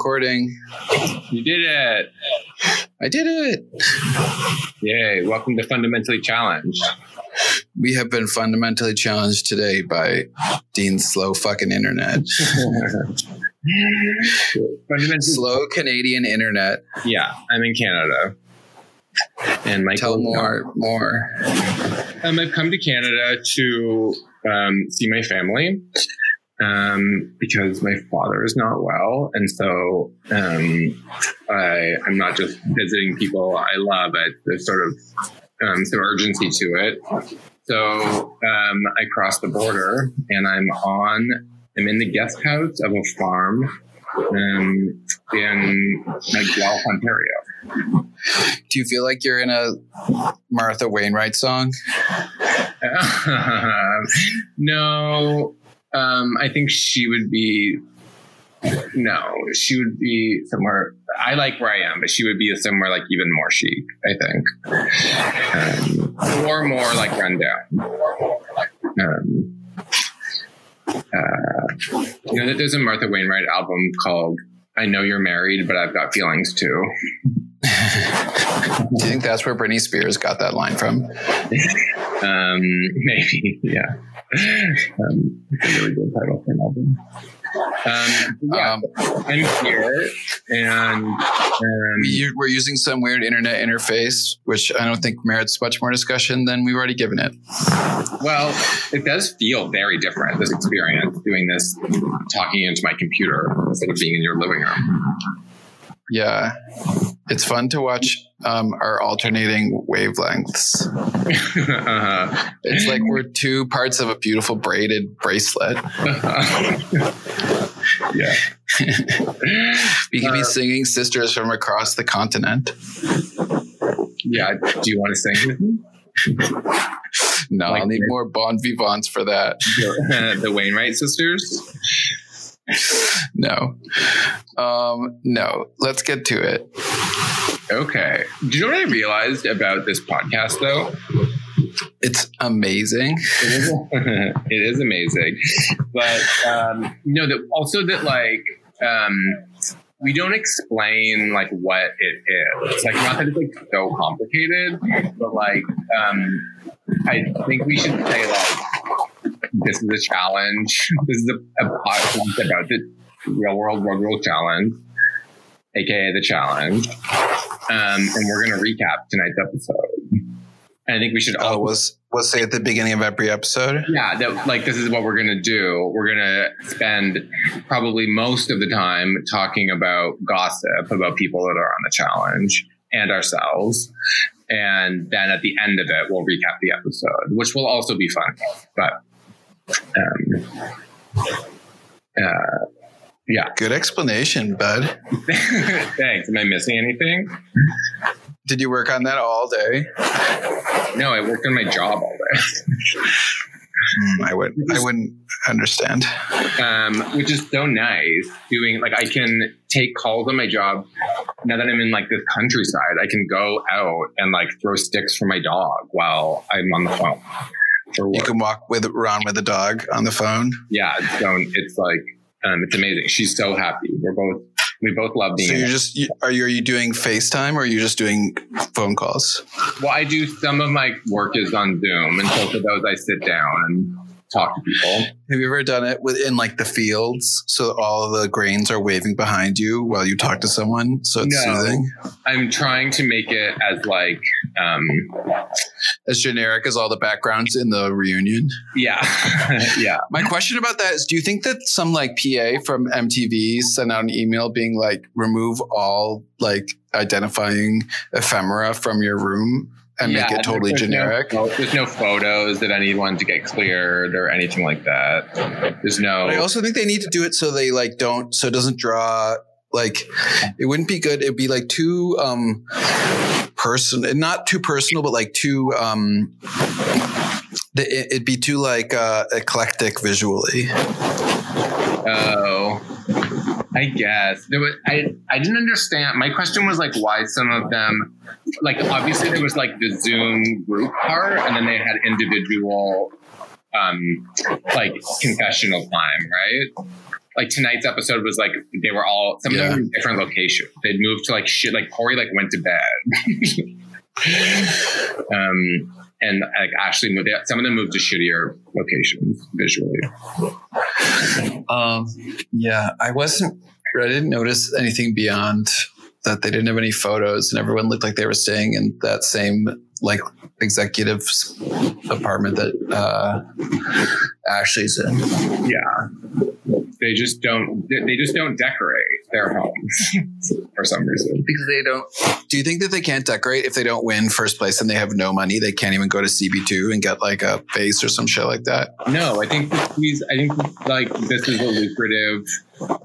recording. You did it. I did it. Yay. Welcome to Fundamentally Challenged. We have been fundamentally challenged today by Dean's slow fucking internet. Fundamentally, slow Canadian internet. yeah, I'm in Canada. And Michael, Tell more, more. Um, I've come to Canada to um, see my family um, because my father is not well, and so um, I, I'm not just visiting people I love. I, there's sort of um, some urgency to it. So um, I crossed the border, and I'm on. I'm in the guest house of a farm um, in like Guelph, Ontario. Do you feel like you're in a Martha Wainwright song? no, um, I think she would be. No, she would be somewhere. I like where I am, but she would be somewhere like even more chic. I think, um, or more like rundown. Um, uh, you know that there's a Martha Wainwright album called "I Know You're Married, but I've Got Feelings Too." Do you think that's where Britney Spears got that line from? Um, maybe, yeah. Um, it's a really good title for an album. Um, yeah, Um, I'm here, and um, we, we're using some weird internet interface, which I don't think merits much more discussion than we've already given it. well, it does feel very different. This experience doing this, talking into my computer instead of being in your living room. Yeah, it's fun to watch um, our alternating wavelengths. uh-huh. It's like we're two parts of a beautiful braided bracelet. yeah. We could be Uh, singing sisters from across the continent. Yeah. Do you want to sing with me? No, Like I'll need more bon vivants for that. The, the Wainwright sisters. No, um, no. Let's get to it. Okay. Do you know what I realized about this podcast, though? It's amazing. It is, it is amazing, but um, you know that also that like um, we don't explain like what it is. Like not that it's like so complicated, but like um, I think we should say like this is a challenge. This is a, a podcast about the real world road rule challenge, aka the challenge, um, and we're gonna recap tonight's episode. And I think we should Oh, was was say at the beginning of every episode. yeah, that like this is what we're gonna do. We're gonna spend probably most of the time talking about gossip about people that are on the challenge and ourselves. And then at the end of it, we'll recap the episode, which will also be fun. But um uh yeah. Good explanation, bud. Thanks. Am I missing anything? Did you work on that all day? No, I worked on my job all day. Hmm, I would. I wouldn't understand. um, which is so nice. Doing like I can take calls on my job now that I'm in like this countryside. I can go out and like throw sticks for my dog while I'm on the phone. You can walk with around with a dog on the phone. yeah, it's, so it's like um, it's amazing. She's so happy. We're both we both love being. So you're just you, are you are you doing FaceTime or are you just doing phone calls? well, I do some of my work is on Zoom, and so for those I sit down and talk to people. Have you ever done it within like the fields so all of the grains are waving behind you while you talk to someone? So it's No. soothing. I'm trying to make it as like um, As generic as all the backgrounds in the reunion. yeah, yeah. My question about that is do you think that some like PA from MTV sent out an email being like remove all like identifying ephemera from your room and make Yeah, it totally there's generic? no- there's no photos that anyone to get cleared or anything like that. There's no. But I also think they need to do it so they like don't so it doesn't draw like it wouldn't be good. It'd be like too um person not too personal, but like too um it'd be too like uh eclectic visually. oh, I guess there was. I I didn't understand. My question was like why some of them, like obviously there was like the Zoom group part, and then they had individual, um, like confessional time, right? Like tonight's episode was like they were all some Yeah. of them were in different locations. They'd moved to like shit. Like Cory like went to bed. um, and like Ashley moved. Some of them moved to shittier locations visually. Um, yeah, I wasn't. I didn't notice anything beyond that. They didn't have any photos, and everyone looked like they were staying in that same like executive apartment that uh, Ashley's in. Yeah. They just don't. they- They just don't decorate their homes for some reason. Because they don't. Do you think that they can't decorate if they don't win first place and they have no money? They can't even go to CB2 and get like a vase or some shit like that. No, I think these. I think like this is a lucrative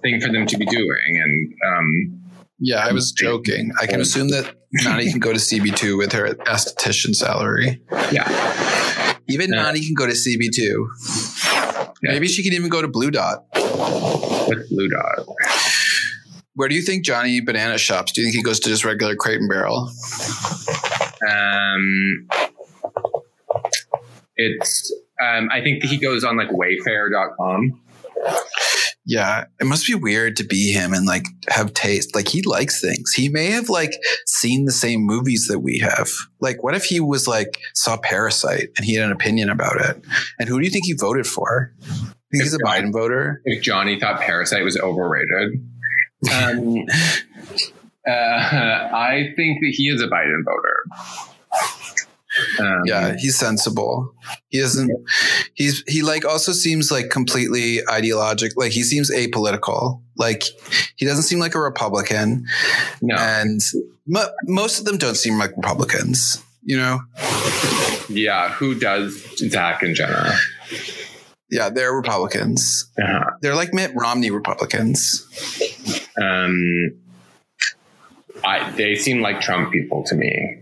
thing for them to be doing, and um, Yeah, I was joking. I can assume that Nany can go to CB2 with her esthetician salary. yeah, Even Yeah. Nany can go to CB2. Maybe she can even go to Blu Dot. with Blu Dot. Where do you think Johnny Banana shops? Do you think he goes to just regular Crate and Barrel? Um, it's. Um, I think he goes on like Wayfair.com. Yeah, it must be weird to be him and like have taste. Like he likes things. He may have like seen the same movies that we have. Like, what if he was like saw Parasite and he had an opinion about it? And who do you think he voted for? Think he's a Biden voter? If Johnny thought Parasite was overrated, um, uh, I think that he is a Biden voter. Um, Yeah, he's sensible. He doesn't. He's he like also seems like completely ideologic. Like he seems apolitical. Like he doesn't seem like a Republican, No. and mo- most of them don't seem like Republicans. You know? Yeah. Who does Zach and Jenna? Yeah, they're Republicans. Uh-huh. They're like Mitt Romney Republicans. Um, I, they seem like Trump people to me.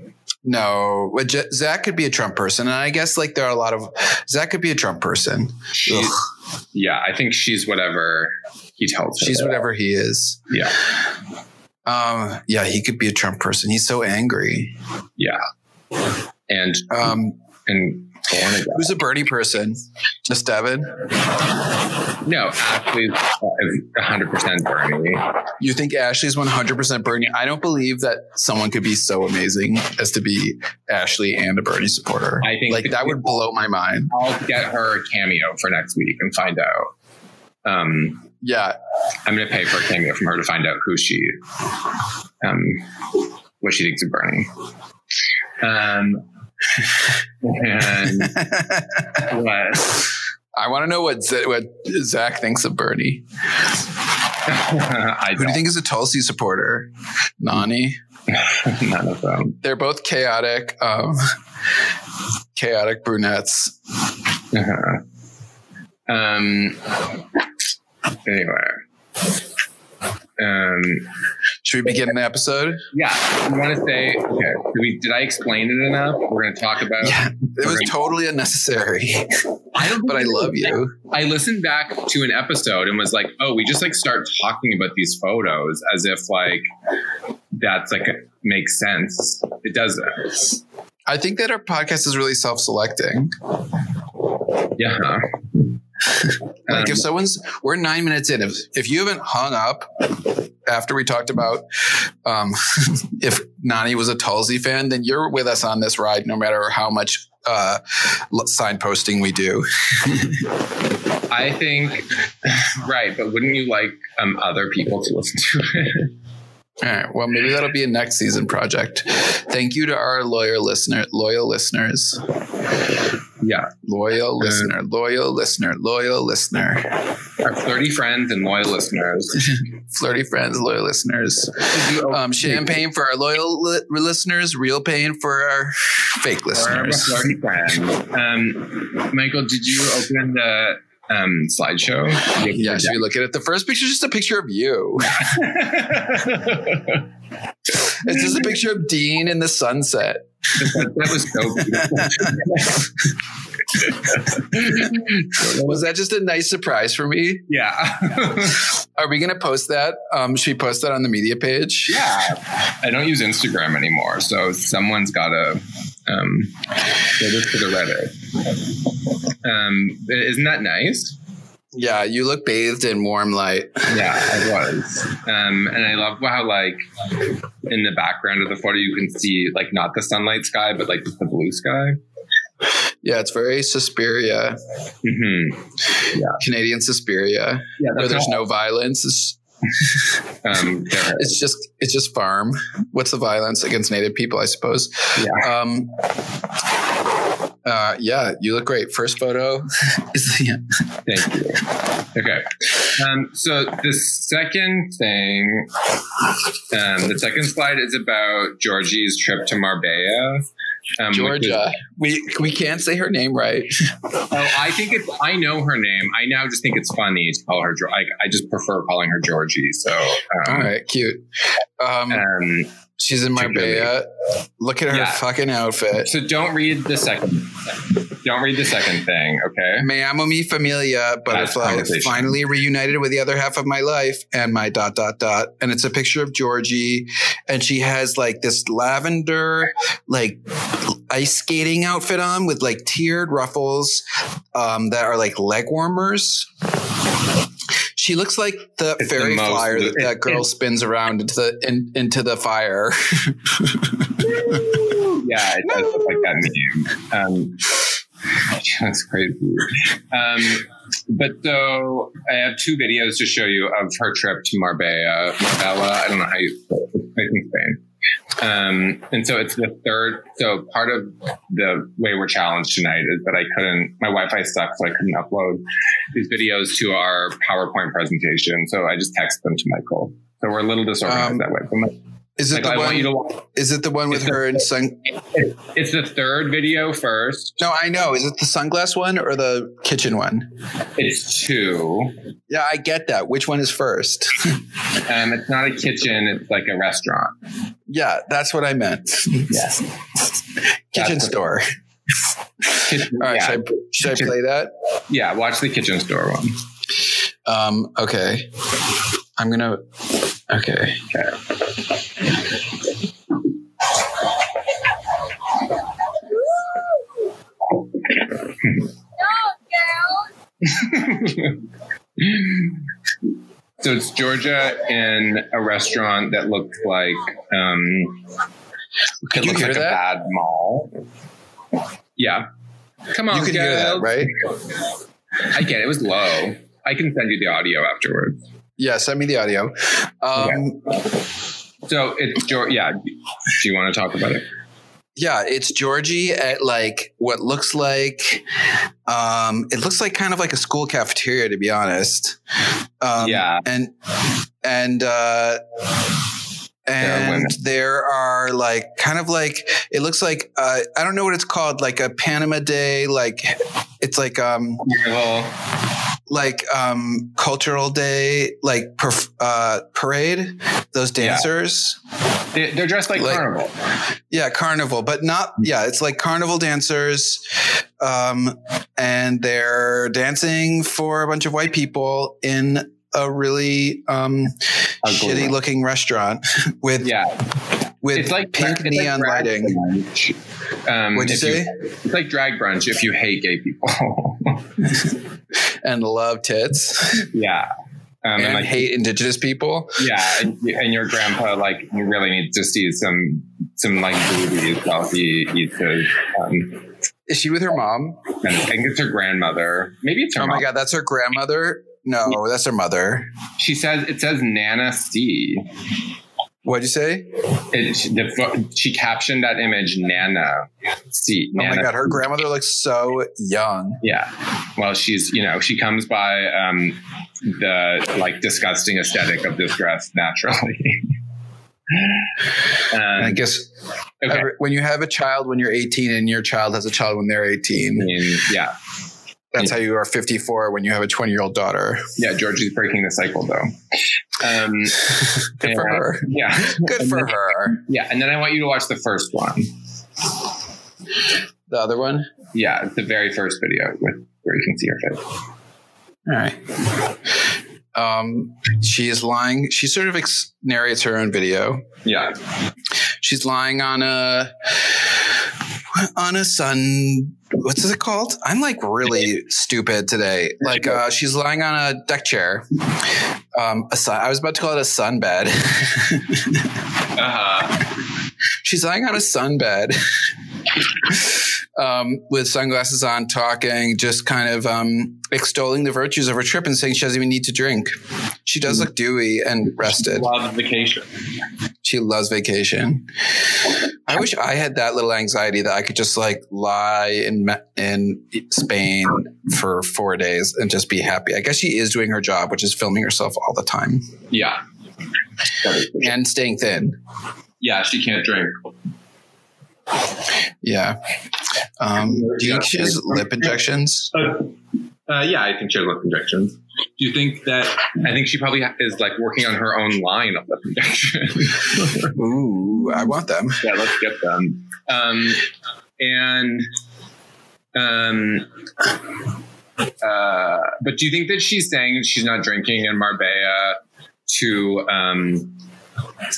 No, but J- Zach could be a Trump person, and I guess like there are a lot of Zach could be a Trump person. She, yeah, I think she's whatever he tells her. she's whatever he is. Yeah. Um, yeah, he could be a Trump person. He's so angry. Yeah. And Um, and. Who's a Bernie person? Just Devin. no, Ashley is hundred percent Bernie. You think Ashley's one hundred percent Bernie? I don't believe that someone could be so amazing as to be Ashley and a Bernie supporter. I think like that would blow my mind. I'll get her a cameo for next week and find out. Um, Yeah, I'm going to pay for a cameo from her to find out who she, um, what she thinks of Bernie. Um, and what? I want to know what Z- what Zach thinks of Bernie. Who do you think is a Tulsi supporter? Nany. None of them. They're both chaotic, um, chaotic brunettes. Uh-huh. Um. Anyway. Um. Should we begin an episode? Yeah. You want to say? Okay. Did, we, did I explain it enough? We're going to talk about. Yeah, it was totally unnecessary, I don't. but I love you. I listened back to an episode and was like, oh, we just like start talking about these photos as if like that's like makes sense. It doesn't. I think that our podcast is really self-selecting. Yeah. Like Um, if someone's, we're nine minutes in. If if you haven't hung up after we talked about um, if Nany was a Tulsi fan, then you're with us on this ride, no matter how much uh, l- sign posting we do. I think right, but wouldn't you like um, other people to listen to it? All right. Well, maybe that'll be a next season project. Thank you to our loyal listener, loyal listeners, yeah, loyal listener, loyal listener, loyal listener, our thirty friends and loyal listeners. flirty friends, loyal listeners. Um, champagne for our loyal li- listeners, real pain for our fake listeners. Our flirty friends. Um, Michael, did you open the um, slideshow? Yeah, should we look at it? The first picture is just a picture of you. It's just a picture of Dean in the sunset. That was so beautiful. Was that just a nice surprise for me? Yeah. Are we going to post that? Um, should we post that on the media page? yeah. I don't use Instagram anymore, so someone's got to um, go this to the Reddit. Um, isn't that nice? Yeah, you look bathed in warm light. Yeah, I was. Um, and I love how, like, in the background of the photo, you can see, like, not the sunlight sky, but, like, the blue sky. Yeah, it's very Suspiria, hmm Yeah. Canadian Suspiria, Yeah, where there's no violence. It's, Um, it's just it's just farm. What's the violence against Native people? I suppose. yeah. Um, uh, yeah, you look great. First photo yeah. Thank you. Okay. Um, so the second thing, um, the second slide is about Georgie's trip to Marbella. Um, is- Georgia. We we can't say her name right. oh, I think it's. I know her name. I now just think it's funny to call her. Like I just prefer calling her Georgie. So, um, All right, cute. She's in my Marbella. Look at her Yeah. fucking outfit. so don't read the second. Don't read the second thing. Okay. Me amo mi familia, butterfly, finally reunited with the other half of my life and my dot dot dot. And it's a picture of Georgie, and she has like this lavender, like ice skating outfit on with like tiered ruffles um, that are like leg warmers. She looks like the It's the fairy most- flyer that that girl spins around into the in, into the fire. Yeah, it does look like that meme. Um, that's crazy. Um, but so I have two videos to show you of her trip to Marbella. Marbella, I don't know how you. It's in Spain. Um, and so it's the third. So part of the way we're challenged tonight is that I couldn't, my Wi-Fi sucks, so I couldn't upload these videos to our PowerPoint presentation. So I just text them to Michael. So we're a little disorganized Um, that way. But my- Is it Michael, I the want one? you to watch. Is it the one with It's the- her and sun? It's the third video first. No, I know. Is it the sunglass one or the kitchen one? It's two. Yeah, I get that. Which one is first? Um, it's not a kitchen. It's like a restaurant. yeah, that's what I meant. Yes. kitchen That's- store. Kitchen, All right, yeah. should, I, should I play that? yeah. Watch the kitchen store one. Um, okay. I'm gonna. Okay. so it's Georgia in a restaurant that looked like um, Could it you looks hear like a bad mall. Yeah. Come on, You can hear that, right? I get it. It was low. I can send you the audio afterwards. Yeah. Send me the audio. Um, So it's George. Yeah. Do you want to talk about it? yeah, it's Georgie at like what looks like. Um, it looks like kind of like a school cafeteria, to be honest. Um, Yeah. And and uh, There are and there are like kind of like it looks like uh, I don't know what it's called, like a Panama Day, like it's like um Well, like um cultural day like perf- uh parade those Yeah. dancers they- they're dressed like, Like- carnival. yeah carnival but not yeah it's like carnival dancers um and they're dancing for a bunch of white people in a really um shitty-looking restaurant with Yeah. With it's like pink it's neon drag lighting brunch. Um, What'd you say? it's like drag brunch if you hate gay people. and love tits yeah. Um, and, and like, hate indigenous people yeah, and, and your grandpa like really needs to see some some like boobies while he eats his. Um, is she with her mom and I think it's her grandmother. Maybe it's her oh mom. my god that's her grandmother no that's her mother She says it says Nana C. what'd you say It, she, the, she captioned that image Nana C. Oh my god, her grandmother looks so young. Yeah. Well, she's, you know, she comes by um, the like disgusting aesthetic of this dress naturally. And I um, guess okay. every- when you have a child when you're 18 and your child has a child when they're I 18, mean, yeah. That's how you are 54 when you have a 20 year old daughter. Yeah. Georgie's breaking the cycle though. Um, Good for her. Yeah. Good And for then- her. Yeah. And then I want you to watch the first one. The other one? Yeah, the very first video with where you can see her face. All right. Um, she is lying. She sort of ex- narrates her own video. Yeah. She's lying on a on a sun. What's it called? I'm like really stupid today. Like uh, she's lying on a deck chair. Um, a sun. I was about to call it a sunbed. Uh-huh. she's lying on a sunbed. um, with sunglasses on, talking, just kind of um, extolling the virtues of her trip and saying she doesn't even need to drink. She does look dewy and rested. Love vacation. She loves vacation. I wish I had that little anxiety that I could just like lie in in Spain for four days and just be happy. I guess she is doing her job, which is filming herself all the time Yeah. and staying thin. Yeah, she can't drink. Yeah. Um, do you think she has lip injections? Uh, uh, yeah, I think she has lip injections. Do you think that? I think she probably is like working on her own line of lip injections. Ooh, I want them. yeah, let's get them. Um, and um, uh, but do you think that she's saying she's not drinking in Marbella to um,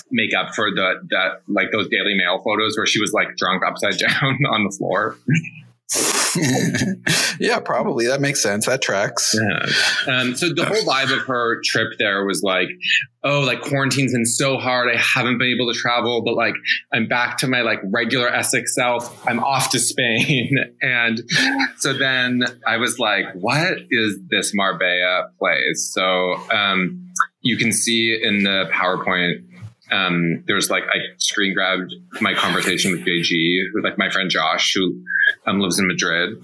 make up for the that like those Daily Mail photos where she was like drunk upside down on the floor? yeah, probably. That makes sense. That tracks. Yeah. Um, so the whole vibe of her trip there was like, oh, like quarantine's been so hard. I haven't been able to travel, but like I'm back to my like regular Essex self. I'm off to Spain. and so then I was like, what is this Marbella place? So um, you can see in the PowerPoint um, was like I screen grabbed my conversation with JG with like my friend Josh who um, lives in Madrid.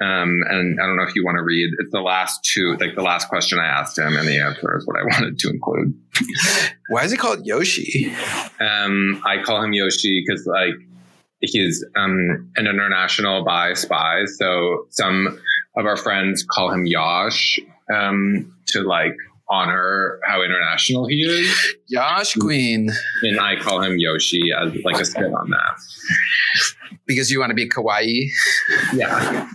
Um, and I don't know if you want to read. It's the last two, like the last question I asked him, and the answer is what I wanted to include. Why is he called Yoshi? Um, I call him Yoshi because like he's um, an international bi spy. So some of our friends call him Yosh um, to like honor how international he is. Yosh Queen. And I call him Yoshi as like a spin on that. Because you want to be kawaii. Yeah.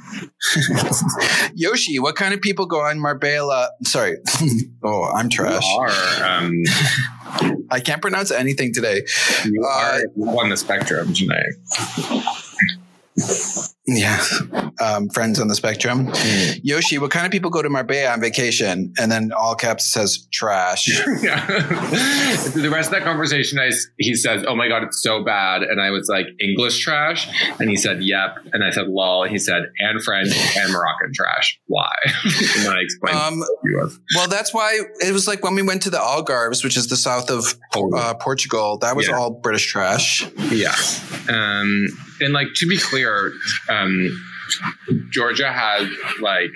Yoshi, what kind of people go on Marbella? Sorry. oh, I'm trash. Are, um, I can't pronounce anything today. you Uh, are on the spectrum tonight. Yeah. Um, friends on the spectrum. Yoshi, what kind of people go to Marbella on vacation? And then all caps says trash. Yeah. the rest of that conversation, I, he says, "Oh my god, it's so bad," and I was like, "English trash," and he said, "Yep," and I said, "Lol." He said, "And French and Moroccan trash. Why?" and then I explained. Um, what he was. well, that's why it was like when we went to the Algarves, which is the south of uh, Portugal, that was Yeah. all British trash. Yeah. Um, and like to be clear, um, Georgia has like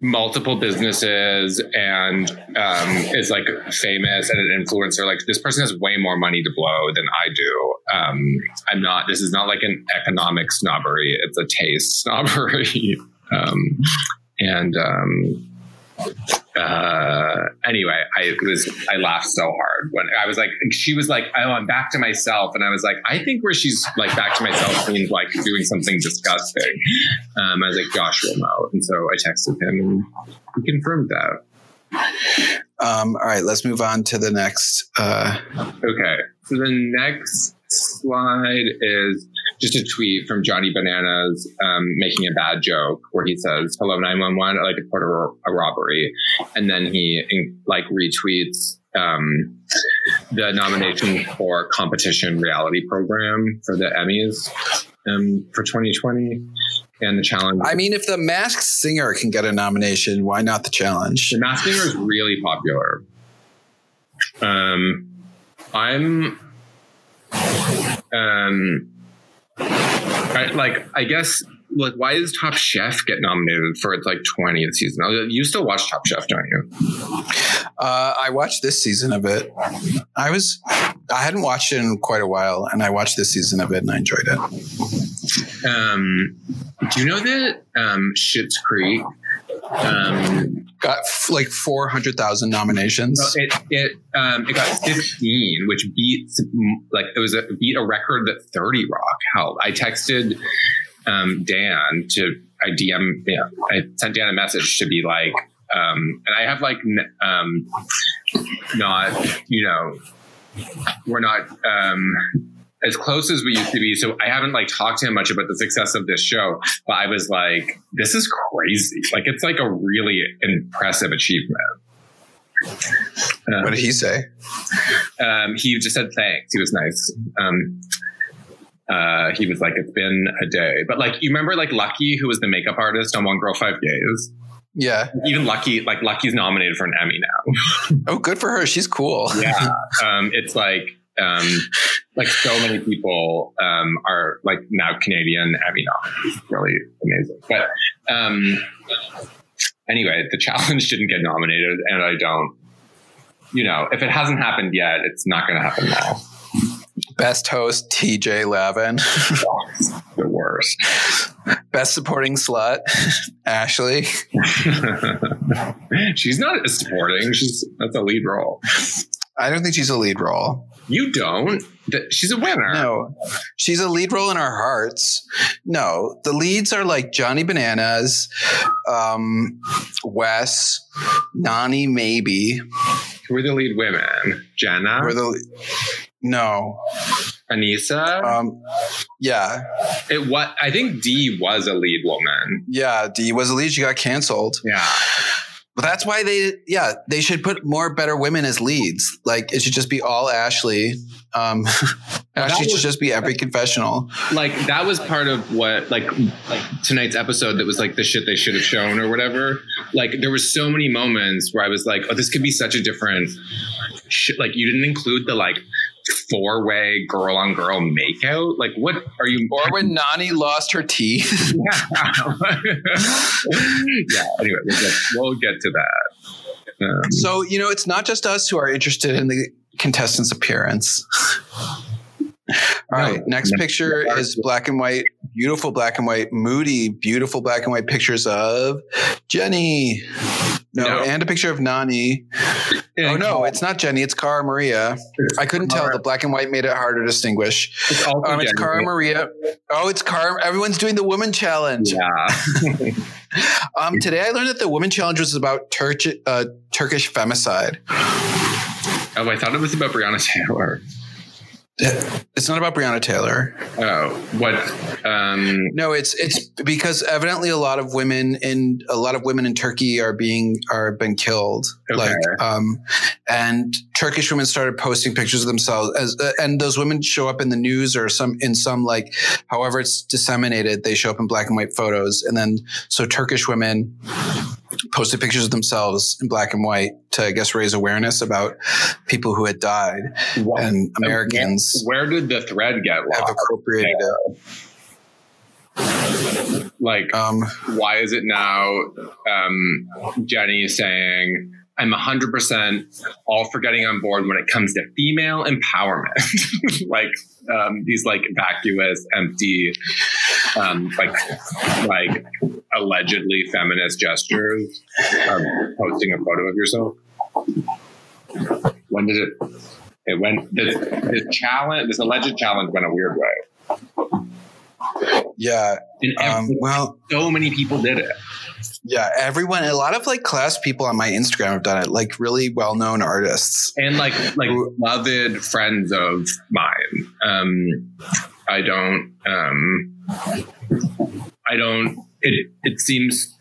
multiple businesses and um, is like famous and an influencer. Like this person has way more money to blow than I do. Um, I'm not. This is not like an economic snobbery. It's a taste snobbery. um, and um, uh, anyway, I was I laughed so hard when I was like, she was like, oh, I'm back to myself, and I was like, I think where she's like back to myself means like doing something disgusting. Um, I was like, Josh will know, and so I texted him, and he confirmed that. Um, all right, let's move on to the next. Uh, Okay, so the next slide is just a tweet from Johnny Bananas um, making a bad joke where he says, "Hello, nine one one. I'd like to report a, ro- a robbery," and then he like retweets um, the nomination for competition reality program for the Emmys um, for 2020 and the challenge. I mean, if the Masked Singer can get a nomination, why not the challenge? The Masked Singer is really popular. Um, I'm, um, I, like, I guess, like, why does Top Chef get nominated for its like 20th season? You still watch Top Chef, don't you? Uh, I watched this season of it. I was, I hadn't watched it in quite a while, and I watched this season of it, and I enjoyed it. Um, do you know that um, Schitt's Creek? Um, Got f- like four hundred thousand nominations. No, it it um, it got 15, which beats like it was a beat a record that 30 Rock held. I texted um, Dan to I DM yeah, I sent Dan a message to be like um, and I have like um, not you know we're not um, as close as we used to be. So I haven't like talked to him much about the success of this show, but I was like, this is crazy. Like it's like a really impressive achievement. Um, what did he say? Um, he just said thanks. He was nice. Um, uh, he was like, it's been a day. But like, you remember like Lucky, who was the makeup artist on One Girl Five Days? Yeah. Even Lucky, like Lucky's nominated for an Emmy now. oh, good for her. She's cool. yeah. Um, it's like, um, like so many people um, are like now Canadian I mean, nominees. Really amazing. But um, anyway, the challenge didn't get nominated, and I don't. You know, if it hasn't happened yet, it's not going to happen now. Best host TJ Lavin. the worst. Best supporting slut Ashley. she's not supporting. She's that's a lead role. I don't think she's a lead role. You don't. She's a winner. No, she's a lead role in our hearts. No, the leads are like Johnny Bananas, um, Wes, Nany, maybe. Who are the lead women? Jenna. Who are the no. Aneesa. Um, yeah. It what I think D was a lead woman. Yeah, D was a lead. She got canceled. Yeah. But that's why they, yeah, they should put more better women as leads. Like it should just be all Ashley. Um, Ashley should just be every confessional. Like that was part of what, like, like tonight's episode that was like the shit they should have shown or whatever. Like there was so many moments where I was like, oh, this could be such a different shit. Like you didn't include the like four way girl on girl makeout? Like, what are you? Or when Nany lost her teeth? yeah. yeah. Anyway, we'll get, we'll get to that. Um, so, you know, it's not just us who are interested in the contestant's appearance. All right. Next picture is black and white, beautiful black and white, moody, beautiful black and white pictures of Jenny. No, no. and a picture of Nany. Yeah, oh no, it's not Jenny. It's Cara Maria. I couldn't tell. The black and white made it harder to distinguish. It's, um, it's Cara Maria. Oh, it's Cara. Everyone's doing the woman challenge. Yeah. um, today I learned that the woman challenge was about Tur- uh, Turkish femicide. Oh, I thought it was about Breonna Taylor. It's not about Breonna Taylor. Oh, what? Um, no, it's it's because evidently a lot of women in a lot of women in Turkey are being are been killed. Okay. Like, um, and Turkish women started posting pictures of themselves as, uh, and those women show up in the news or some in some like, however it's disseminated, they show up in black and white photos, and then so Turkish women posted pictures of themselves in black and white to, I guess, raise awareness about people who had died what? and Americans. Where, did the thread get lost? Have appropriated it. Like, um, why is it now um, Jenny saying, I'm 100% all for getting on board when it comes to female empowerment. like um, these like vacuous, empty, um, like like allegedly feminist gestures of posting a photo of yourself. When did it? It went. This, this challenge, this alleged challenge, went a weird way. Yeah. Um, well, so many people did it. Yeah, everyone, a lot of like class people on my Instagram have done it, like really well known artists and like like beloved friends of mine. Um, I don't, um, I don't. It it seems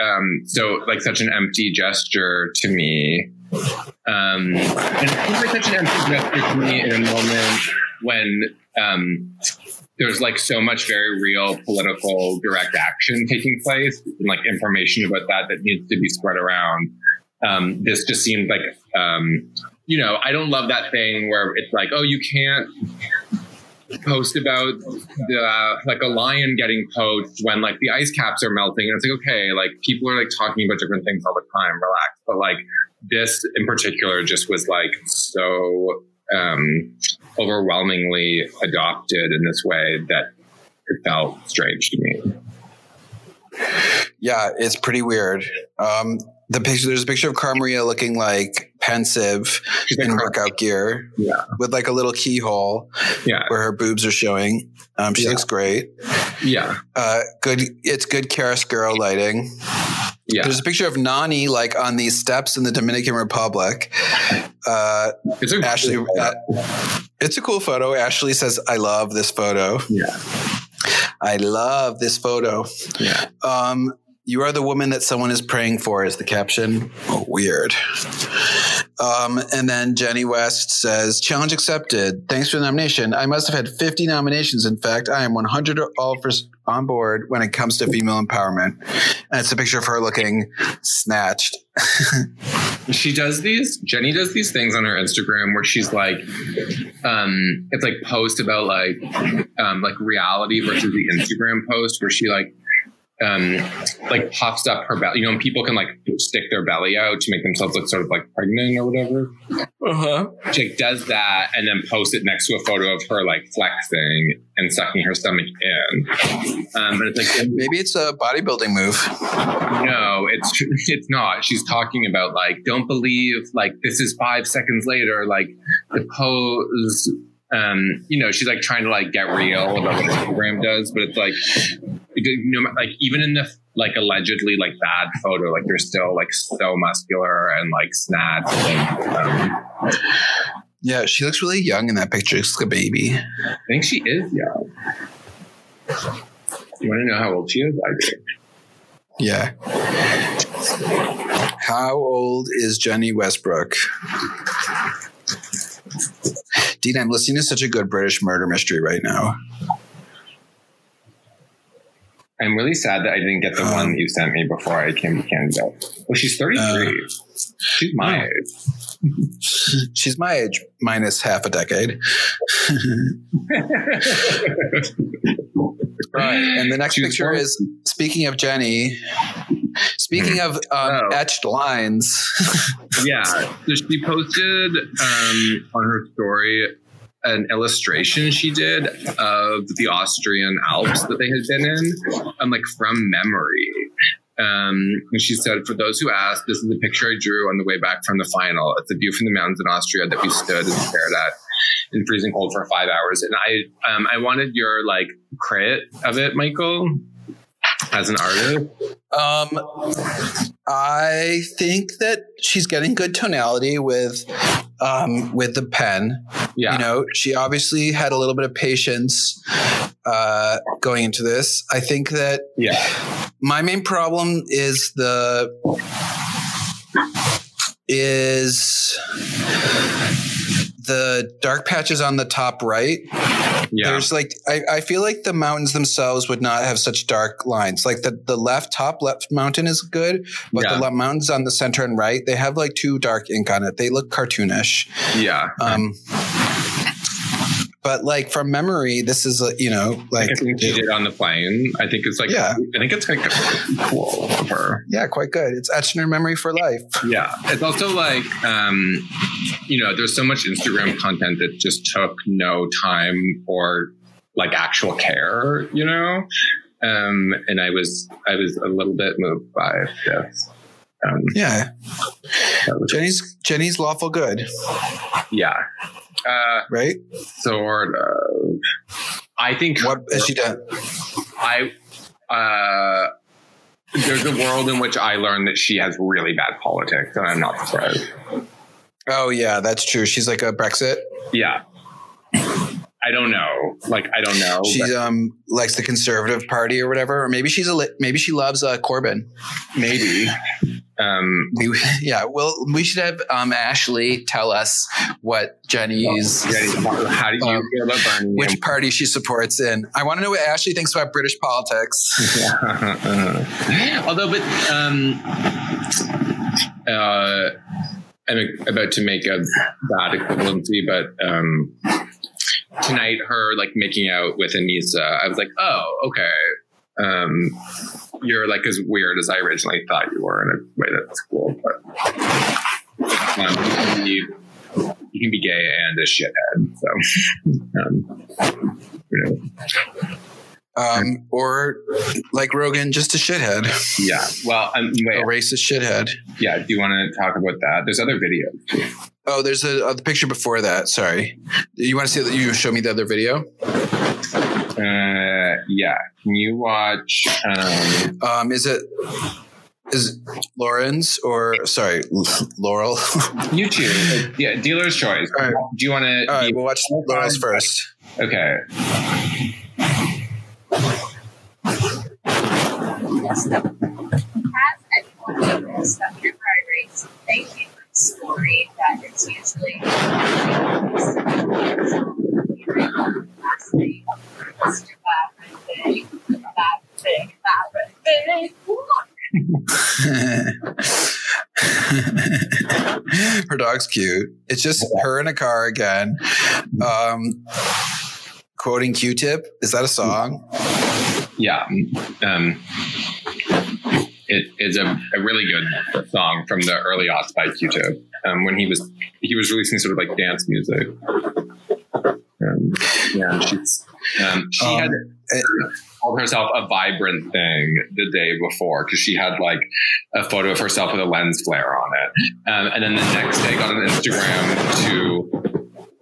um, so like such an empty gesture to me. Um, and it seems like such an empty gesture to me in a moment when um, there's like so much very real political direct action taking place and like information about that that needs to be spread around. Um, this just seemed like, um, you know, I don't love that thing where it's like, oh, you can't post about the uh, like a lion getting poached when like the ice caps are melting and it's like okay like people are like talking about different things all the time relax but like this in particular just was like so um overwhelmingly adopted in this way that it felt strange to me. Yeah, it's pretty weird. Um, the picture, there's a picture of Cara Maria looking like pensive She's in workout gear, yeah, with like a little keyhole, yeah, where her boobs are showing. Um, she yeah. looks great. Yeah. Uh, good. It's good chiaroscuro lighting. Yeah. There's a picture of Nany like on these steps in the Dominican Republic. Uh, It's a Ashley, cool uh, it's a cool photo. Ashley says, "I love this photo. yeah. I love this photo." Yeah. Um, you are the woman that someone is praying for is the caption. Oh, weird. Um, and then Jenny West says, challenge accepted. Thanks for the nomination. I must have had 50 nominations. In fact, I am 100 all for on board when it comes to female empowerment. And it's a picture of her looking snatched. She does these, Jenny does these things on her Instagram where she's like, um, it's like post about like, um, like reality versus the Instagram post where she like, um, like puffs up her belly. You know, and people can like stick their belly out to make themselves look sort of like pregnant or whatever. Uh-huh. She like, does that and then posts it next to a photo of her like flexing and sucking her stomach in. Um, and it's like, Maybe it's a bodybuilding move. no, it's it's not. She's talking about like, don't believe like this is five seconds later. Like the pose, um, you know, she's like trying to like get real about what Instagram does, but it's like, it, you know, like even in the like allegedly like bad photo, like you're still like so muscular and like snatched. And, um, Yeah, she looks really young in that picture. She's like a baby. I think she is young. You want to know how old she is? I do. Yeah. How old is Jenny Westbrook? Dean, I'm listening to such a good British murder mystery right now. I'm really sad that I didn't get the Um, one that you sent me before I came to Canada. Well, she's 33. Uh, she's my age. She's my age, minus half a decade. Right. And the next She was picture born- is speaking of Jenny, speaking of um, Oh. etched lines. yeah. So she posted um, on her story an illustration she did of the Austrian Alps that they had been in, um, like from memory. Um, and she said, for those who asked, this is a picture I drew on the way back from the final. It's a view from the mountains in Austria that we stood and stared at in freezing cold for five hours. And I, um, I wanted your like credit of it, Michael, as an artist. Um, I think that she's getting good tonality with um, with the pen. Yeah. You know, she obviously had a little bit of patience uh, going into this. I think that yeah. my main problem is the is the dark patches on the top right Yeah. there's like I, I feel like the mountains themselves would not have such dark lines like the, the left top left mountain is good but Yeah. the mountains on the center and right they have like too dark ink on it they look cartoonish yeah. um but like from memory this is a, you know like I think she did on the plane. I think it's like, Yeah. I think it's like cool of her. yeah quite good it's etched in her memory for life Yeah. It's also like, um, you know, there's so much Instagram content that just took no time or like actual care, you know? Um, and I was, I was a little bit moved by this. Um, yeah jenny's jenny's lawful good yeah. Uh, right sort of. I think what has she done I uh there's a world in which I learned that she has really bad politics, and I'm not surprised. oh yeah that's true she's like a brexit Yeah. I don't know. Like I don't know. She but um likes the conservative party or whatever, or maybe she's a li- maybe she loves uh, Corbyn. maybe. Um We, yeah, well, we should have um Ashley tell us what Jenny's how do you Um, feel about Bernie? which party she supports in. I want to know what Ashley thinks about British politics. Yeah. Although, but um, uh, I'm about to make a bad equivalency, but um, tonight her like making out with Aneesa, I was like, oh, okay. Um, you're like as weird as I originally thought you were in a way that's cool, but um, you, can be, you can be gay and a shithead. So, um, you know. Um, or like Rogan, just a shithead, Yeah. Well, um, a racist shithead. Yeah. Do you want to talk about that? There's other videos. too. Oh, there's a, uh, the picture before that. Sorry, you want to see that? You show me the other video. Uh, yeah. Can you watch? Um, Um, is it is Lauren's or sorry, Laurel? you choose. Yeah, dealer's choice. All right. Do you want to? All right, we'll watch Laurel's first. Okay. Has anyone noticed that whenever I raise a human story, that it's usually her dog's cute. It's just her in a car again. Um, quoting Q-Tip. Is that a song? Yeah. Um, it is a, a really good song from the early aughts by Q-Tip. Um, when he was he was releasing sort of like dance music. Um, yeah, she's um, she Um, had it- called herself a vibrant thing the day before because she had like a photo of herself with a lens flare on it, um, and then the next day got on Instagram to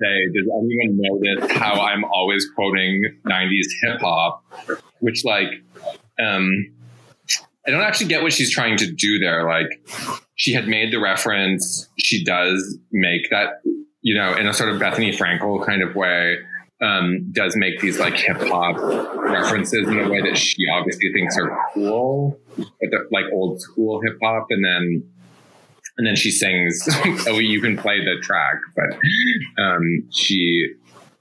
say, "Does anyone notice how I'm always quoting '90s hip hop?" Which like, um, I don't actually get what she's trying to do there. Like, she had made the reference. She does make that, you know, in a sort of Bethenny Frankel kind of way um, does make these like hip hop references in a way that she obviously thinks are cool, but like old school hip hop, and then and then she sings. oh, you can play the track, but um, she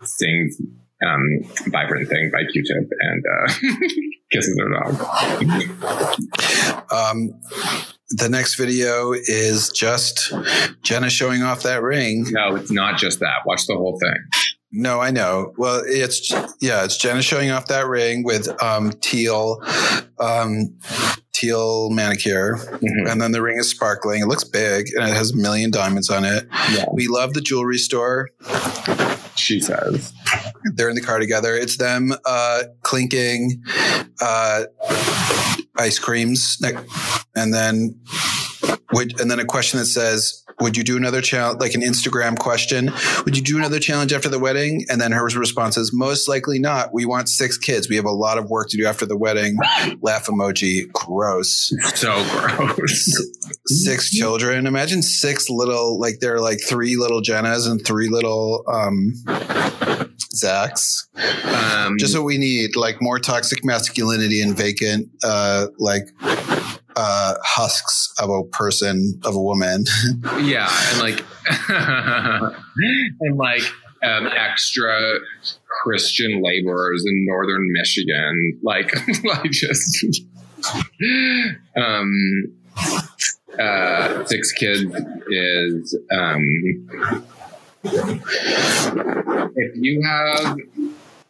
sings um, "Vibrant Thing" by Q-Tip and uh, kisses her dog. Um, the next video is just Jenna showing off that ring. No, it's not just that. Watch the whole thing. No, I know. Well, it's yeah, it's Jenna showing off that ring with um, teal, um, teal manicure, Mhm. and then the ring is sparkling. It looks big and it has a million diamonds on it. Yeah. We love the jewelry store. She says. They're in the car together. It's them uh, clinking uh, ice creams, and then would and then a question that says, "Would you do another challenge?" Like an Instagram question. Would you do another challenge after the wedding? And then her response is, "Most likely not. We want six kids. We have a lot of work to do after the wedding." Laugh emoji. Gross. So gross. Six children. Imagine six little, like they're like three little Jennas and three little um, Zachs. Um, just what we need like more toxic masculinity and vacant uh like uh husks of a person of a woman yeah, and like and like um, extra Christian laborers in northern Michigan, like like just um uh six kids is um if you have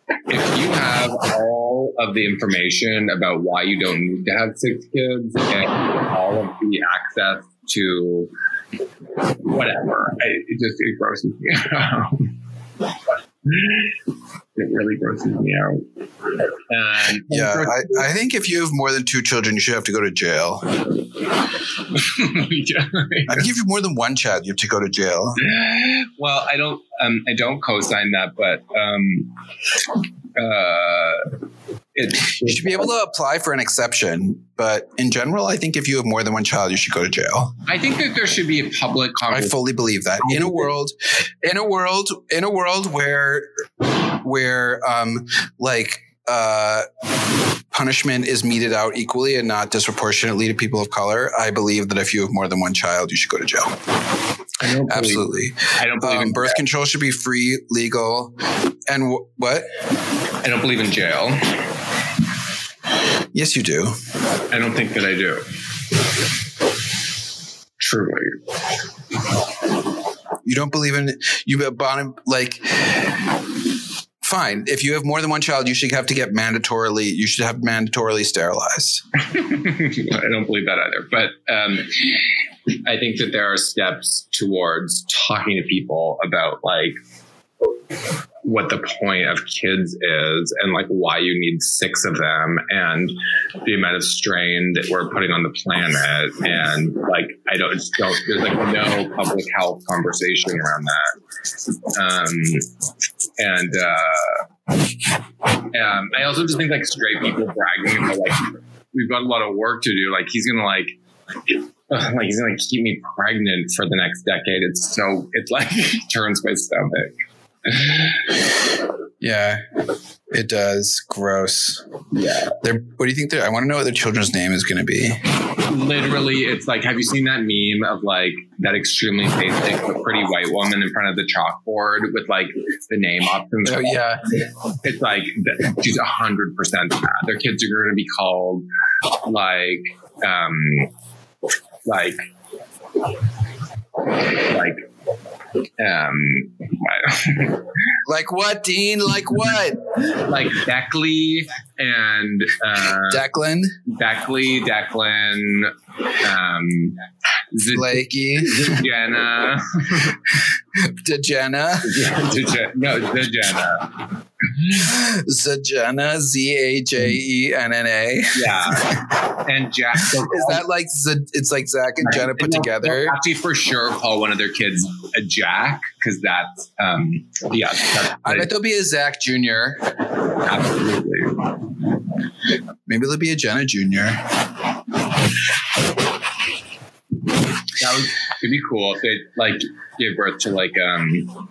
if you have all of the information about why you don't need to have six kids and all of the access to whatever, I, it just it grosses me out. It really grosses me out. And yeah I, I think if you have more than two children you should have to go to jail. I think if you have more than one child you have to go to jail. Well, I don't, um, I don't co-sign that, but um, uh, it, you should be able to apply for an exception but in general i think if you have more than one child you should go to jail I think that there should be a public I fully believe that in a world, in a world, in a world where, where, um, like, uh, punishment is meted out equally and not disproportionately to people of color. I believe that if you have more than one child, you should go to jail. I don't believe, Absolutely. I don't believe Um, in birth control should be free, legal, and wh- what? I don't believe in jail. Yes, you do. I don't think that I do. Truly. You don't believe in you. Bon, like, fine. If you have more than one child, you should have to get mandatorily. You should have mandatorily sterilized. I don't believe that either. But um, I think that there are steps towards talking to people about like what the point of kids is and like why you need six of them and the amount of strain that we're putting on the planet and like I don't just don't there's like no public health conversation around that um and uh um, I also just think like straight people bragging about like we've got a lot of work to do. Like he's gonna like. Like he's gonna keep me pregnant for the next decade. It's so it like turns my stomach. Yeah, it does. Gross. Yeah. They're, what do you think? they're- I want to know what their children's name is going to be. literally it's like have you seen that meme of like that extremely basic but pretty white woman in front of the chalkboard with like the name options Oh yeah, it's like she's a hundred percent that their kids are going to be called like um like like um like what, Dean? Like what? like Beckley and uh Declan, Beckley Declan um Z- Blakey, Jenna Dejana, Dej- no, the Jenna. Zajana, Z A J E N N A. Yeah. And Jack. Is that like Z- it's like Zach and Jenna put They'll- together? they'll Actually, for sure, call one of their kids a Jack because that's, um, yeah, that's I bet there'll be a Zach Jr. absolutely. Maybe there'll be a Jenna Jr. That would it'd be cool if they like gave birth to like um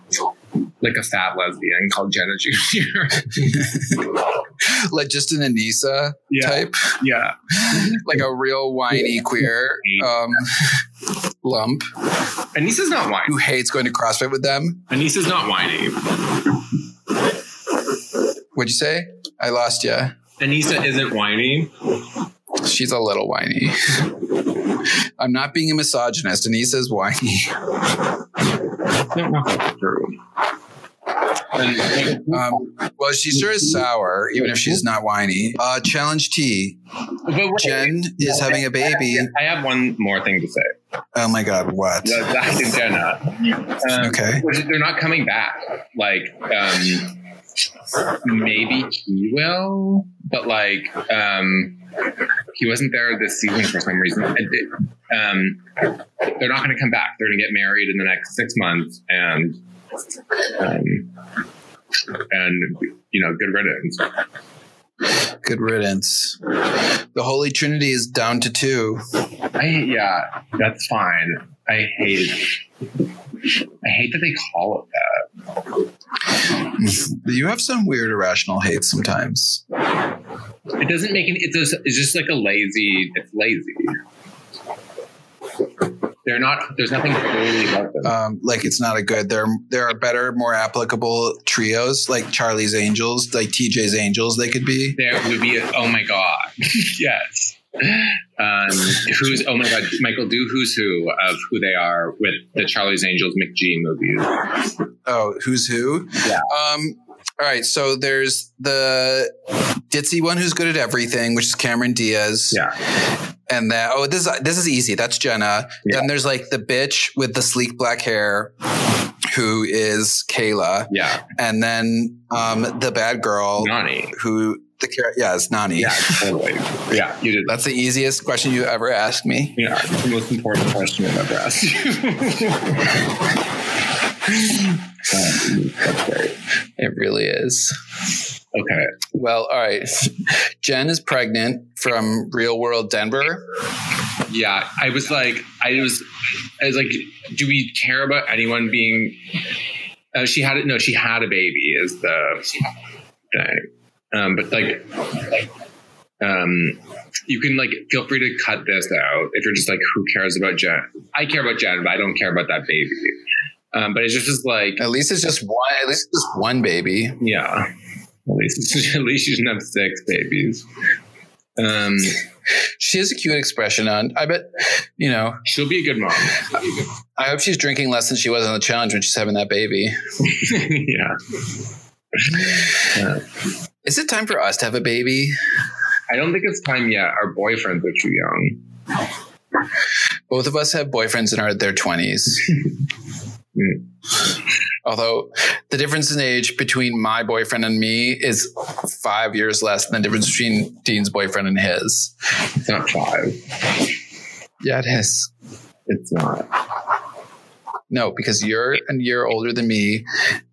like a fat lesbian called Jenna Jr. like just an Aneesa Yeah. type, yeah. like a real whiny queer um, lump Aneesa's not whiny. who hates going to CrossFit with them. Aneesa's not whiny. What'd you say? I lost you. Aneesa isn't whiny. She's a little whiny. I'm not being a misogynist. Aneesa's whiny. I don't know if that's true. Um, well, she sure is sour, even if she's not whiny. Uh, challenge T. wait, Jen is having a baby. I have one more thing to say. Oh my God, what? The Zach and Jenna. Um, Okay. They're not coming back. Like, um, maybe he will, but like, um, he wasn't there this season for some reason. I did- Um, they're not going to come back. They're going to get married in the next six months, and um, and you know, good riddance. Good riddance. The Holy Trinity is down to two. I yeah, that's fine. I hate. I hate that they call it that. You have some weird irrational hate sometimes. It doesn't make any. It's just, it's just like a lazy. It's lazy. They're not. There's nothing about them. Um, like it's not a good. There, there are better, more applicable trios like Charlie's Angels, like TJ's Angels. They could be. there would be. A, oh my god. yes. Um, who's oh my god, Michael, do who's who of who they are with the Charlie's Angels McG movies. Oh, who's who? Yeah. Um. All right. So there's the ditzy one who's good at everything, which is Cameron Diaz. Yeah. And that oh this is this is easy. That's Jenna. Yeah. Then there's like the bitch with the sleek black hair, who is Kayla. Yeah. And then um the bad girl Nany. who the char- yeah it's Nany. Yeah, totally. Yeah, you did. That's the easiest question you ever asked me. Yeah, it's the most important question I've ever asked you. Um, That's great. It really is. Okay. Well, all right. Jen is pregnant from Real World Denver. Yeah, I was like, I was, I was like, do we care about anyone being? Uh, she had it. No, she had a baby. Is the thing. Um, but like, um, you can like feel free to cut this out if you're just like, who cares about Jen? I care about Jen, but I don't care about that baby. Um, but it's just, just like, At least it's just one. At least it's just one baby. yeah. At least, at least she shouldn't have six babies. Um, She has a cute expression on. I bet. You know. she'll be a good mom. I hope she's drinking less than she was on the challenge when she's having that baby. yeah. Is it time for us to have a baby? I don't think it's time yet. Our boyfriends are too young. Both of us have boyfriends in our their twenties. Although the difference in age between my boyfriend and me is five years less than the difference between Dean's boyfriend and his. It's not five. Yeah, it is. It's not. No, because you're a year older than me,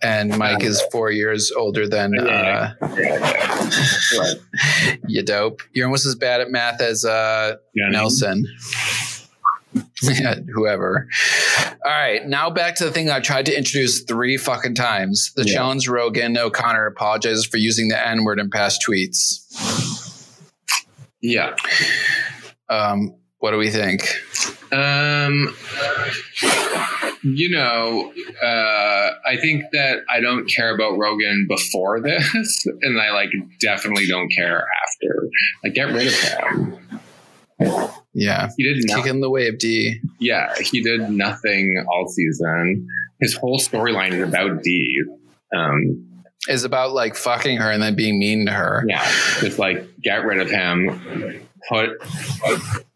and Mike is four years older than uh, you. Dope. You're almost as bad at math as uh, Nelson. Yeah, Whoever. All right, now back to the thing I tried to introduce three fucking times. The Yeah. challenge Rogan O'Connor apologizes for using the N word in past tweets. Yeah. Um, what do we think? Um, you know, uh, I think that I don't care about Rogan before this, and I like definitely don't care after. Like, get rid of him. Yeah, He did kick nothing. in the wave, D. Yeah, he did nothing all season. His whole storyline is about D. Um, Is about like fucking her and then being mean to her. yeah, just like get rid of him. Put,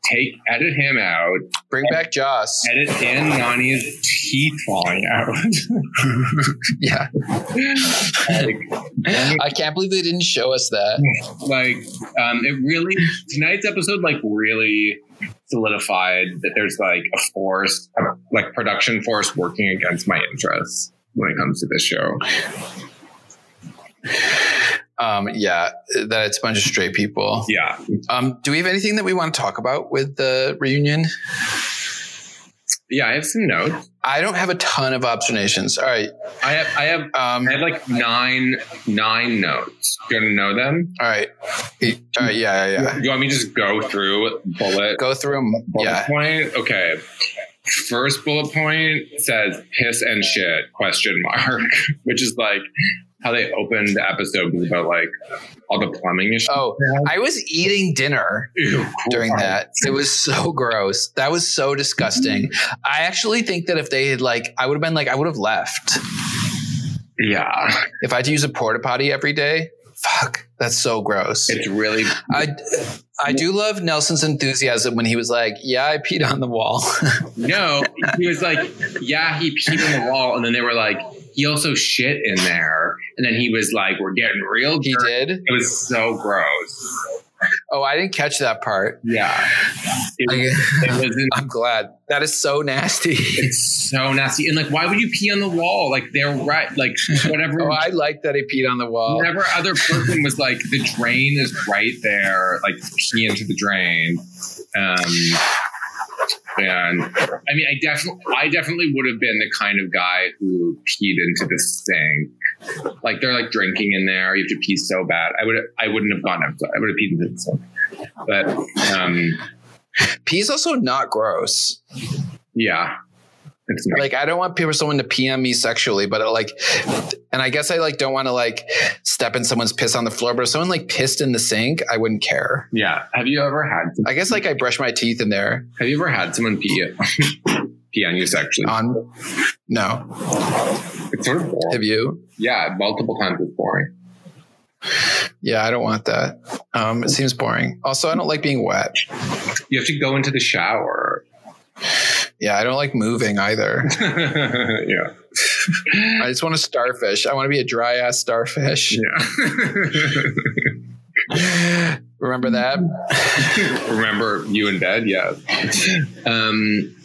take, edit him out. Bring back Joss. Edit in Nany's teeth falling out. Yeah, like, I can't believe they didn't show us that. like um, it really tonight's episode like really solidified that there's like a force like production force working against my interests when it comes to this show Um, yeah, that it's a bunch of straight people. yeah Um, do we have anything that we want to talk about with the reunion? yeah i have some notes I don't have a ton of observations. All right. i have i have Um, i have like nine nine notes you gonna know them all right. All right. Yeah, yeah, yeah. you want me to just go through bullet Go through them. bullet Yeah. point okay first bullet point says piss and shit question mark which is like how they opened the episode was about like all the plumbing issues Oh, I was eating dinner Ew, during that. It was so gross. That was so disgusting. I actually think that if they had like, I would have been like, I would have left. yeah If I had to use a porta potty every day, fuck, that's so gross. it's really I, I do love Nelson's enthusiasm when he was like, "Yeah, I peed on the wall." no he was like yeah he peed on the wall and then they were like he also shit in there and then he was like we're getting real he dirty. did. it was so gross Oh, I didn't catch that part. yeah it, it I'm glad. That is so nasty. it's so nasty and like why would you pee on the wall like they're right like whatever Oh, I like that he peed on the wall. Whatever other person was like, the drain is right there, like pee into the drain. Um, and I mean, I definitely, I definitely would have been the kind of guy who peed into the sink. Like they're like drinking in there. You have to pee so bad. I would, I wouldn't have gone outside. I would have peed into the sink. But um, Pee's also not gross. yeah. Like I don't want people someone to PM me sexually, but it, like, and I guess I like don't want to like step in someone's piss on the floor. But if someone like pissed in the sink, I wouldn't care. yeah. Have you ever had? I guess like I brush my teeth in there. Have you ever had someone pee you? pee on you sexually? On no, It's sort of boring. have you? Yeah, multiple times it's boring. Yeah, I don't want that. Um, it seems boring. Also, I don't like being wet. You have to go into the shower. Yeah, I don't like moving either. yeah. I just want a starfish. I want to be a dry ass starfish. Yeah. Remember that? Remember you in bed? Yeah. Um,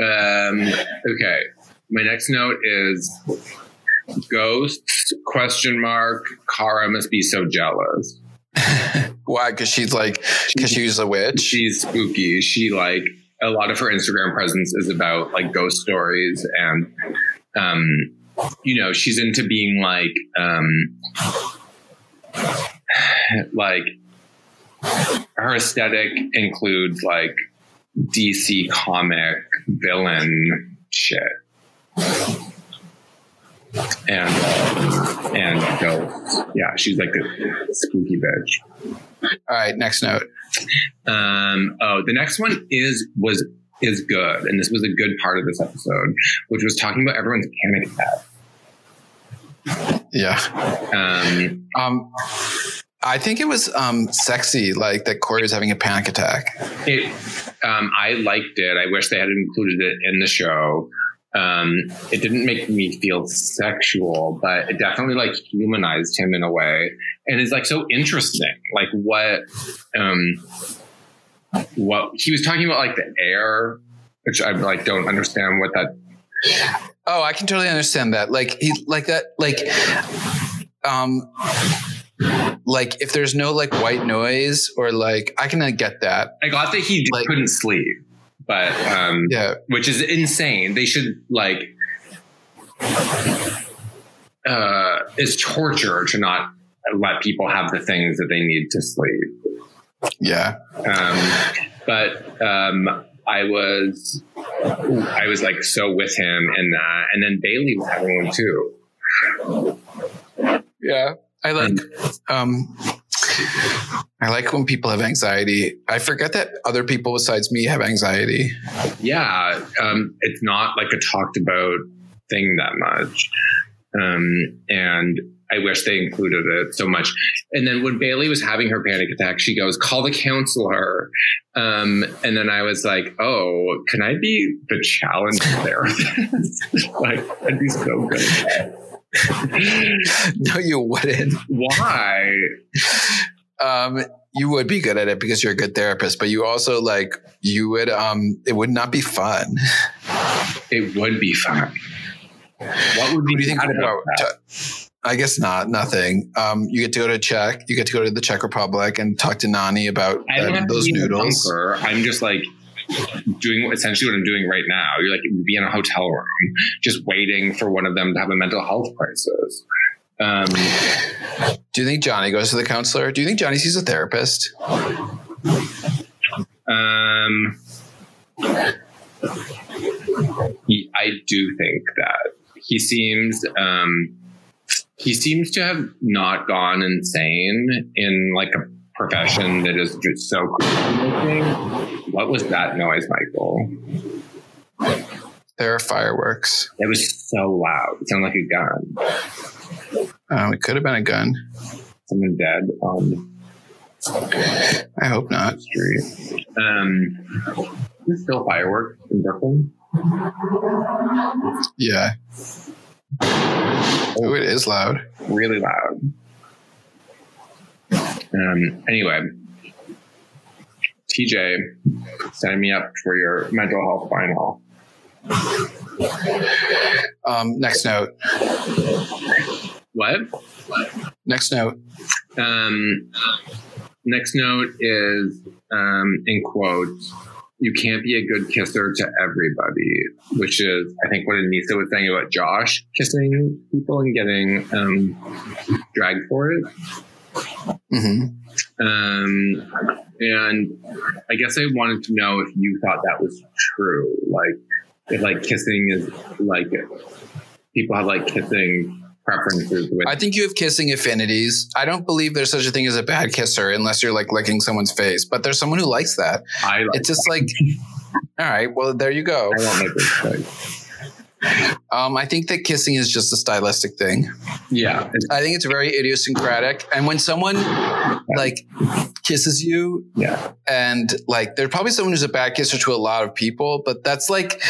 um, okay. My next note is ghosts question mark Cara must be so jealous. Why? Because she's like, because she's a witch. She's spooky. She like a lot of her Instagram presence is about like ghost stories and um you know, she's into being like um like her aesthetic includes like DC comic villain shit. And and ghosts. Yeah, she's like a spooky bitch. All right, next note. Um, oh, the next one is was is good, and this was a good part of this episode, which was talking about everyone's panic attack. Yeah. Um, Um, I think it was um sexy, like that Cory was having a panic attack. it, um, I liked it. I wish they had included it in the show. Um, it didn't make me feel sexual, but it definitely like humanized him in a way, and it's like so interesting. Like what, um, what he was talking about, like the air, which I like don't understand what that Oh, I can totally understand that. Like he like that like um like if there's no like white noise or like I can get that. I got that he Like- couldn't sleep, but um, Yeah. which is insane. They should like uh, it's torture to not let people have the things that they need to sleep. Yeah. Um, but um, I was I was like so with him in that, and then Bailey was having one too. Yeah. I like um I like when people have anxiety. I forget that other people besides me have anxiety. Yeah, um, it's not like a talked about thing that much. Um, and I wish they included it so much. And then when Bailey was having her panic attack, she goes, call the counselor. Um, and then I was like, oh, can I be the challenge therapist? like, I'd be so good. No, you wouldn't. Why? Um you would be good at it because you're a good therapist, but you also like you would um it would not be fun. It would be fun. What would be What do you think about that? I guess not. Nothing. Um, you get to go to Czech. You get to go to the Czech Republic and talk to Nany about I don't have to those noodles. I'm just like doing essentially what I'm doing right now. You're like be in a hotel room, just waiting for one of them to have a mental health crisis. Um, Do you think Johnny goes to the counselor? Do you think Johnny sees a therapist? um, I do think that he seems um, he seems to have not gone insane in like a profession that is just so looking. What was that noise, Michael? There are fireworks. It was so loud. It sounded like a gun. Um, it could have been a gun. Someone dead on I hope not. street. Um, there's still fireworks in Brooklyn. Yeah. Oh, it is loud. Really loud. Um, anyway, TJ, sign me up for your mental health final. Um, next note. What? Next note. Um, next note is um, in quotes. You can't be a good kisser to everybody, which is, I think, what Aneesa was saying about Josh kissing people and getting um, dragged for it. hmm Um, and I guess I wanted to know if you thought that was true. Like, if like kissing is like people have like kissing preferences with. I think you have kissing affinities. I don't believe there's such a thing as a bad kisser unless you're like licking someone's face, but there's someone who likes that. I like. It's just like, all right, well, there you go. I won't make this. Um, I think that kissing is just a stylistic thing. Yeah, I think it's very idiosyncratic. And when someone like kisses you, yeah. and like there's probably someone who's a bad kisser to a lot of people, but that's like,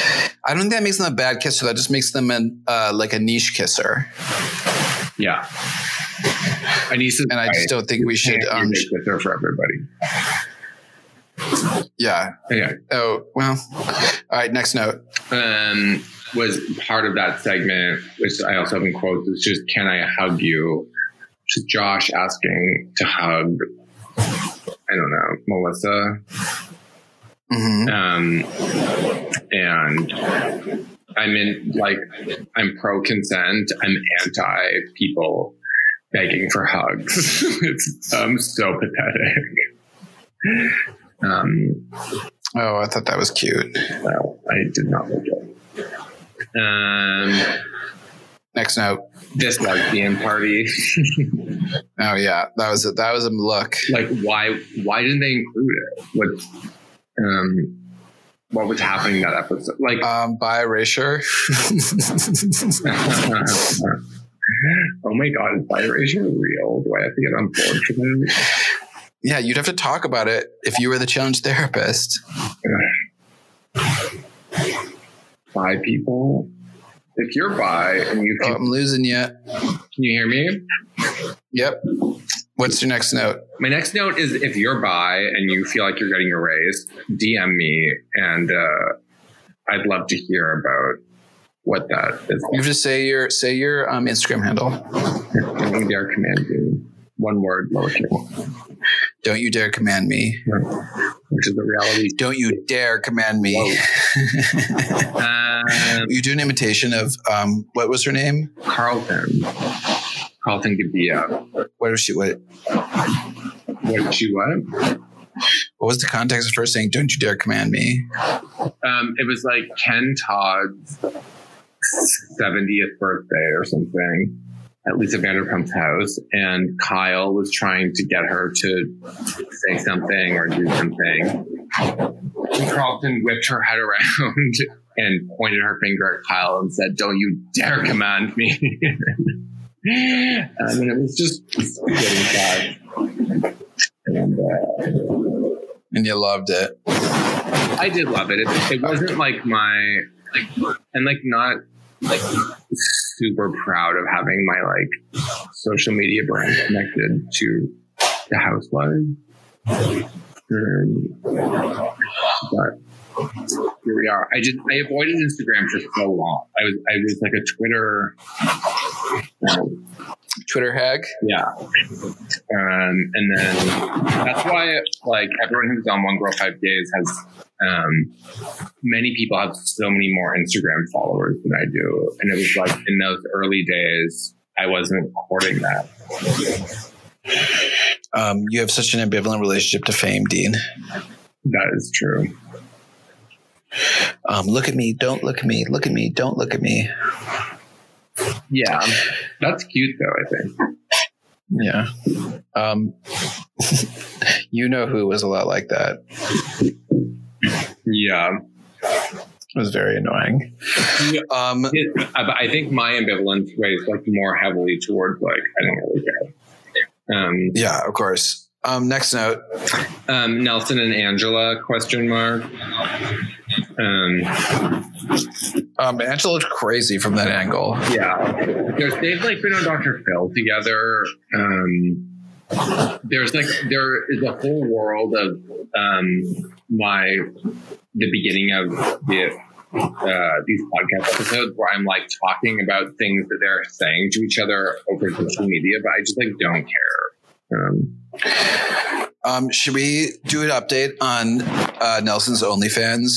I don't think that makes them a bad kisser. That just makes them an, uh, like a niche kisser. Yeah. Aneesa, And I just don't think we should. Um, kisser for everybody. yeah. Yeah. Oh well. All right. Next note. um, was part of that segment, which I also have in quotes, was just, can I hug you? Is Josh asking to hug, I don't know, Melissa. hmm Um, and I'm in, like, I'm pro consent. I'm anti people begging for hugs. it's um, so pathetic. Um, Oh, I thought that was cute. well, I did not like it. Um, Next note. this lesbian party. Oh yeah, that was a, that was a look. like, why? Why didn't they include it? What? Um, what was happening that episode? Like, Um, by erasure. oh my god, is erasure real? Do I have to get on board for that? yeah, you'd have to talk about it if you were the challenge therapist. Bi people. If you're bi and you Oh, feel, I'm losing you. can you hear me? Yep. What's your next note? My next note is if you're bi and you feel like you're getting erased, DM me and uh, I'd love to hear about what that is. You have to say your say your um, Instagram handle. You dare command. One word, lowercase, Don't you dare command me. which is the reality. Don't you dare command me. Um, you do an imitation of um, what was her name? Carlton. Carlton Gebbia. What was she? What? What did she what? What was the context of her saying? Don't you dare command me? Um, it was like Ken Todd's 70th birthday or something at Lisa Vanderpump's house, and Kyle was trying to get her to say something or do something. And Carlton whipped her head around and pointed her finger at Kyle and said, Don't you dare command me. um, and it was just getting sad. And uh, And you loved it. I did love it. It, it wasn't like my like and like not like super proud of having my like social media brand connected to the housewives. Um, but here we are. I just I avoided Instagram for so long. I was I was like a Twitter um, Twitter hag. yeah. Um, and then that's why, like, everyone who's on One Girl Five Days has, um, many people have so many more Instagram followers than I do. And it was like in those early days, I wasn't courting that. Um, you have such an ambivalent relationship to fame, Dean. That is true. Um, look at me. Don't look at me. Look at me. Don't look at me. Yeah. That's cute, though, I think. Yeah. Um, you know who was a lot like that. Yeah. It was very annoying. Um, It, I I think my ambivalence weighs like more heavily towards like, I don't really care. Um, yeah, of course. Um, next note. um, Nelson and Angela question mark. Um, Um, Angela looked crazy from that angle. yeah, there's, they've like been on Dr. Phil together. Um, there's like there is a whole world of um, my the beginning of the uh, these podcast episodes where I'm like talking about things that they're saying to each other over social media, but I just like don't care. Um, Um, should we do an update on uh, Nelson's OnlyFans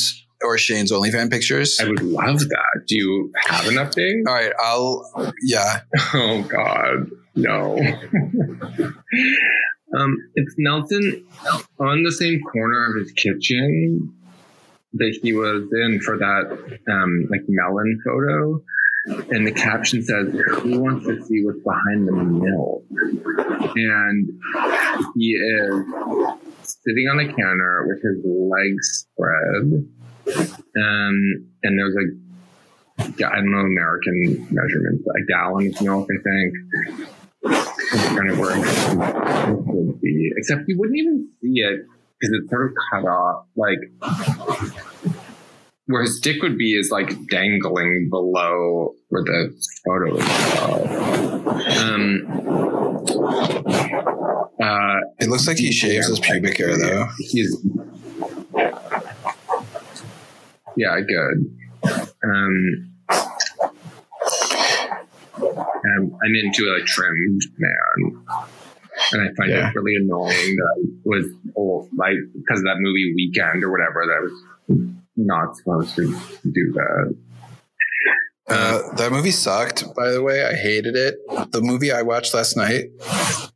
or Shane's OnlyFans pictures? I would love that. Do you have an update? All right, I'll. Yeah, Oh God, no. um, it's Nelson on the same corner of his kitchen that he was in for that um, like melon photo. And the caption says, Who wants to see what's behind the milk? And he is sitting on the counter with his legs spread. Um, and there's a I don't know American measurements, a gallon of milk, I think. Kind of where it would be. Except you wouldn't even see it because it's sort of cut off. Like where his dick would be is like dangling below where the photo is. Um, uh, it looks like he shaves his pubic hair though. he's yeah good um um, I'm into a trimmed man, and I find Yeah. it really annoying that I was old, like because of that movie Weekend or whatever. That I was not supposed to do that. Uh, that movie sucked, by the way. I hated it. The movie I watched last night,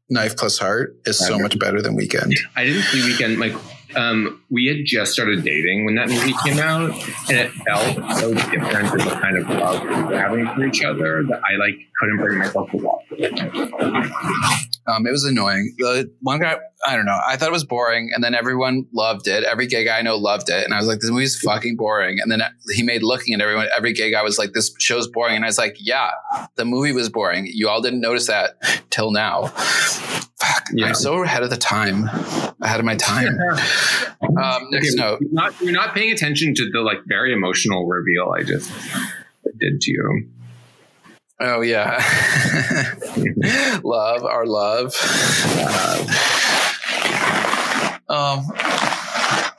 Knife Plus Heart, is so much better than Weekend. I didn't see Weekend. Like, um, we had just started dating when that movie came out, and it felt so different in the kind of love we were having for each other that I like couldn't bring myself to watch. Um, it was annoying. The one guy, I don't know. I thought it was boring, and then everyone loved it. Every gay guy I know loved it, and I was like, "This movie's fucking boring." And then he made looking at everyone. Every gay guy was like, "This show's boring," and I was like, "Yeah, the movie was boring. You all didn't notice that till now." Fuck, Yeah. I'm so ahead of the time, ahead of my time. um, next Okay, note. You're not, you're not paying attention to the like very emotional reveal I just did to you. Oh yeah, love our love. Um,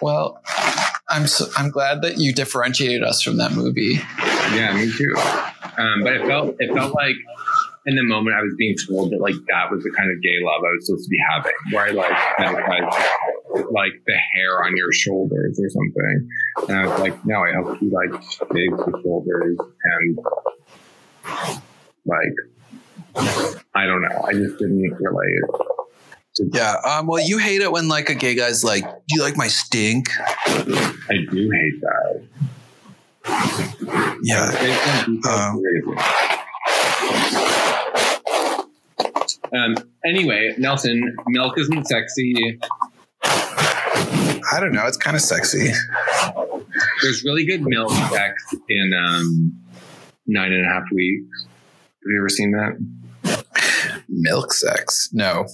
well, I'm so, I'm glad that you differentiated us from that movie. Yeah, me too. Um, but it felt it felt like in the moment I was being told that like that was the kind of gay love I was supposed to be having, where I like like the hair on your shoulders or something. And I was like, no, I hope he like shaves the shoulders and like I don't know. I just didn't relate. Yeah. Um, well, you hate it when like a gay guy's like, "Do you like my stink?" I do hate that. Yeah. Um, Um, anyway, Nelson, milk isn't sexy. I don't know. It's kind of sexy. There's really good milk sex in um, nine and a half weeks. Have you ever seen that? Milk sex. No.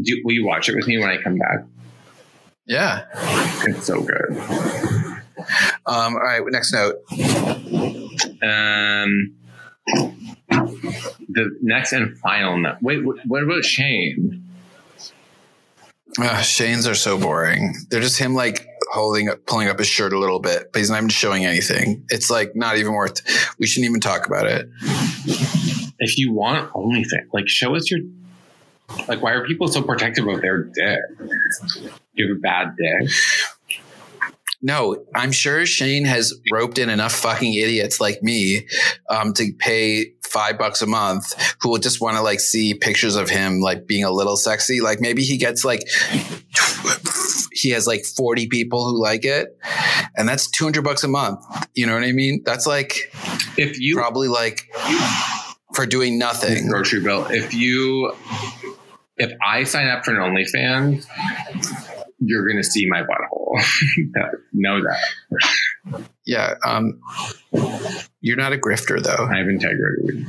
Do, will you watch it with me when I come back? Yeah. It's so good. Um, all right. Next note. Um, the next and final note. Wait, what, about Shane? Uh, Shane's are so boring. They're just him like holding up, pulling up his shirt a little bit, but he's not even showing anything. It's like not even worth. We shouldn't even talk about it. If you want OnlyFans, like show us your. Like, why are people so protective of their dick? You have a bad dick? No, I'm sure Shane has roped in enough fucking idiots like me um, to pay five bucks a month who will just want to like see pictures of him like being a little sexy. Like maybe he gets like he has like 40 people who like it, and that's 200 bucks a month. You know what I mean? That's like If you probably like for doing nothing. grocery bill. If you, if I sign up for an OnlyFans, you're gonna see my butthole. know that Yeah. Um, you're not a grifter though. I have integrity.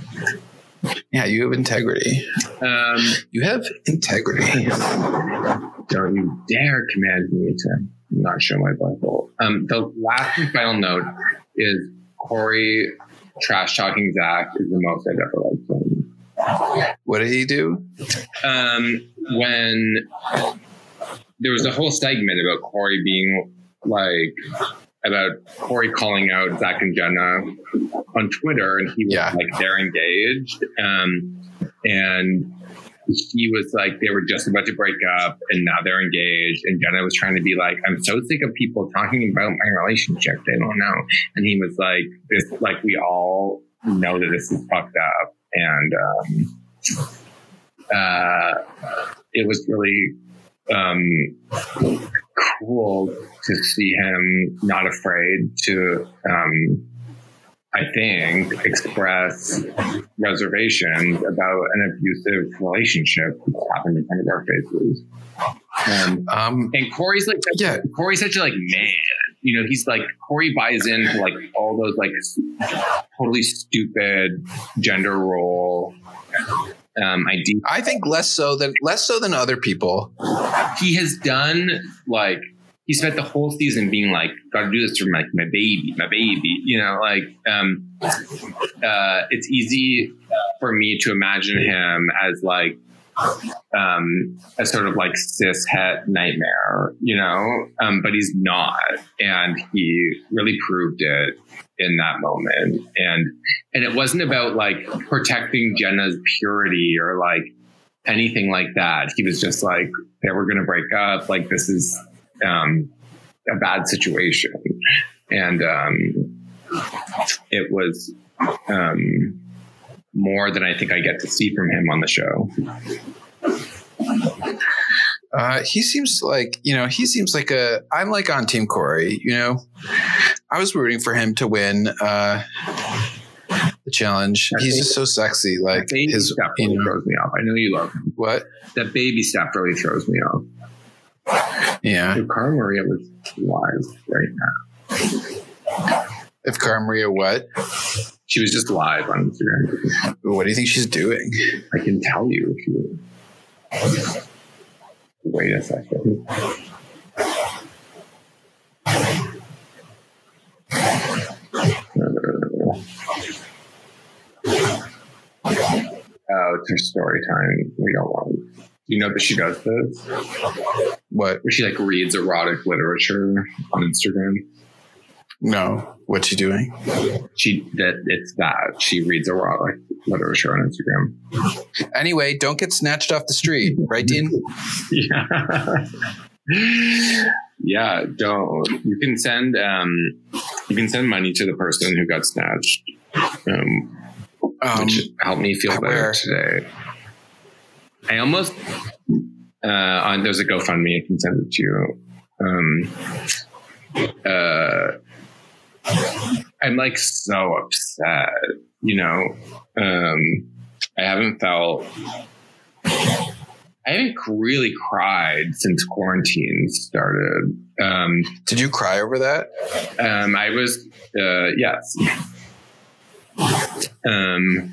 Yeah, you have integrity. Um, You have integrity. don't you dare command me to not show my butthole. Um, the last and final note is Cory trash talking Zach is the most I've ever liked him. What did he do? um, when there was a whole segment about Cory being like about Cory calling out Zach and Jenna on Twitter, and he was Yeah. like they're engaged, um, and he was like they were just about to break up, and now they're engaged, and Jenna was trying to be like, I'm so sick of people talking about my relationship, they don't know, and he was like, this like we all know that this is fucked up, and um, uh, it was really um, cool to see him not afraid to, um, I think, express reservations about an abusive relationship that's happened in front of our faces. Um, Um, and Cory's like, Yeah. Cory's such a like man. You know, he's like Cory buys into like all those like totally stupid gender role um. I think less so than less so than other people. He has done like he spent the whole season being like, "Got to do this for my my baby, my baby." You know, like um, uh, it's easy for me to imagine him as like um, a sort of like cis het nightmare, you know, um, but he's not, and he really proved it in that moment, and and it wasn't about like protecting Jenna's purity or like anything like that. He was just like, they were going to break up, like this is um, a bad situation, and um, it was. Um, more than I think I get to see from him on the show. Uh, he seems like you know he seems like a. I'm like on Team Cory. You know, I was rooting for him to win uh, the challenge. He's just so sexy. Like baby his, stuff you really know, throws me off. I know you love him. what? That baby stuff really throws me off. Yeah. If Cara Maria was live right now, If Cara Maria, what? she was just live on Instagram. What do you think she's doing? I can tell you if you wait a second. Oh, it's her story time. We don't want. You know that she does this, What? where she like reads erotic literature on Instagram. No. What's she doing? She that it's that she reads erotic literature on Instagram. Anyway, don't get snatched off the street, right, Dean? Yeah. yeah, don't. You can send um you can send money to the person who got snatched. Um, Um, which helped me feel better where? today. I almost uh on there's a GoFundMe I can send it to you. Um uh I'm like so upset, you know. Um I haven't felt I haven't really cried since quarantine started. Um did you cry over that? um, I was, uh, yes. Um,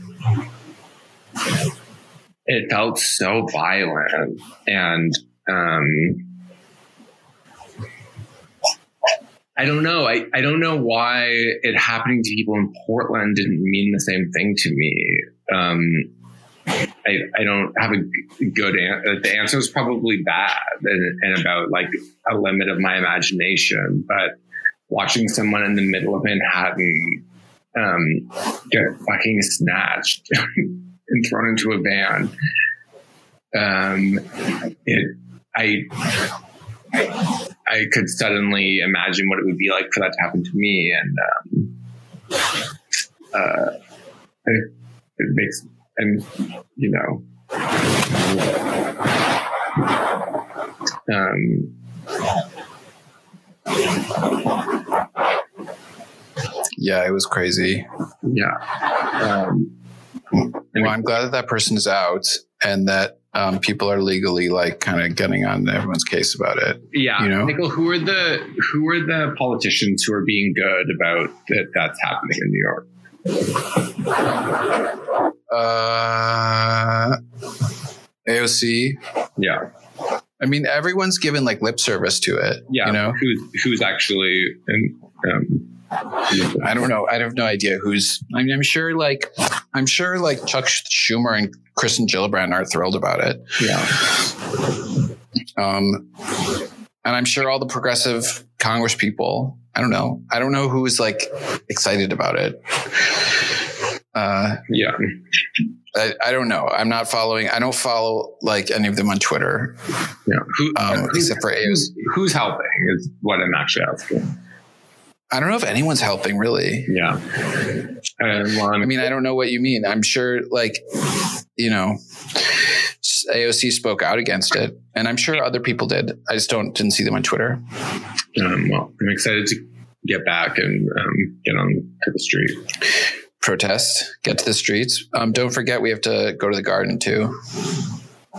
it felt so violent, and um, I don't know. I, I don't know why it happening to people in Portland didn't mean the same thing to me. Um, I, I don't have a good answer. The answer is probably bad and, and about like a limit of my imagination. But watching someone in the middle of Manhattan um, get fucking snatched and thrown into a van, um, it I I could suddenly imagine what it would be like for that to happen to me, and um, uh, it, it makes and you know um Yeah, it was crazy. yeah um Well, I'm glad that that person is out and that um, people are legally like kind of getting on everyone's case about it. yeah You know? Nicole, who are the who are the politicians who are being good about that that's happening in new york Uh, AOC. yeah I mean, everyone's given like lip service to it. yeah You know, who's who's actually in, um I don't know. I have no idea who's. I mean, I'm sure like I'm sure like Chuck Schumer and Kristen Gillibrand are thrilled about it. yeah Um, and I'm sure all the progressive Congress people. I don't know. I don't know who is like excited about it. Uh, yeah I, I don't know. I'm not following. I don't follow like any of them on Twitter, yeah who, um, who's, except for who's, who's helping is what i'm actually asking I don't know if anyone's helping really. yeah I mean, I don't know what you mean. I'm sure, like, you know, AOC spoke out against it, and I'm sure other people did. I just don't didn't see them on Twitter. um, well i'm excited to get back and um, get on to the street Protest, get to the streets. Um, don't forget, we have to go to the garden too,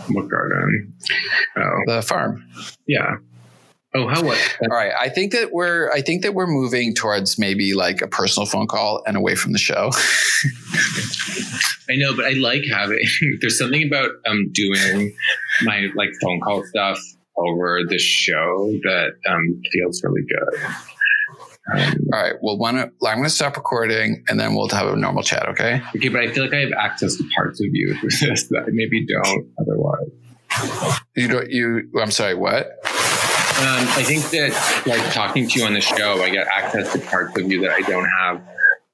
what garden oh the farm. yeah oh how what All right, I think that we're I think that we're moving towards maybe like a personal phone call and away from the show. I know, but I like having. There's something about um doing my like phone call stuff over the show that um feels really good. Um, All right, well, one, I'm going to stop recording and then we'll have a normal chat. Okay. okay, but I feel like I have access to parts of you that I maybe don't otherwise. You don't. You. I'm sorry. What? Um, I think that like talking to you on the show, I get access to parts of you that I don't have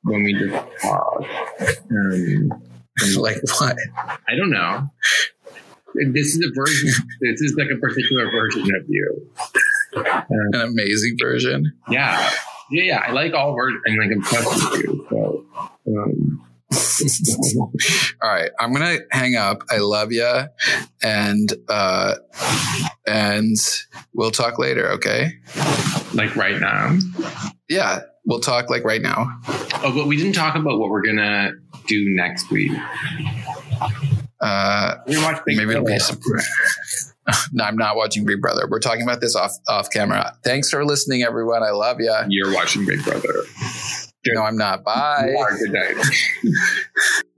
when we just talk. Um, like what? I don't know. This is a version. This is like a particular version of you. An amazing version. Yeah, yeah, yeah. I like all versions. I'm like obsessed with you. So, um, All right, I'm gonna hang up. I love you, and uh, and we'll talk later. Okay? like right now. Yeah, we'll talk like right now. Oh, but we didn't talk about what we're gonna do next week. Uh, We watch Big maybe it'll Brother. be some. no, I'm not watching Big Brother. We're talking about this off off camera. Thanks for listening, everyone. I love you. You're watching Big Brother. No, I'm not. Bye. Good night.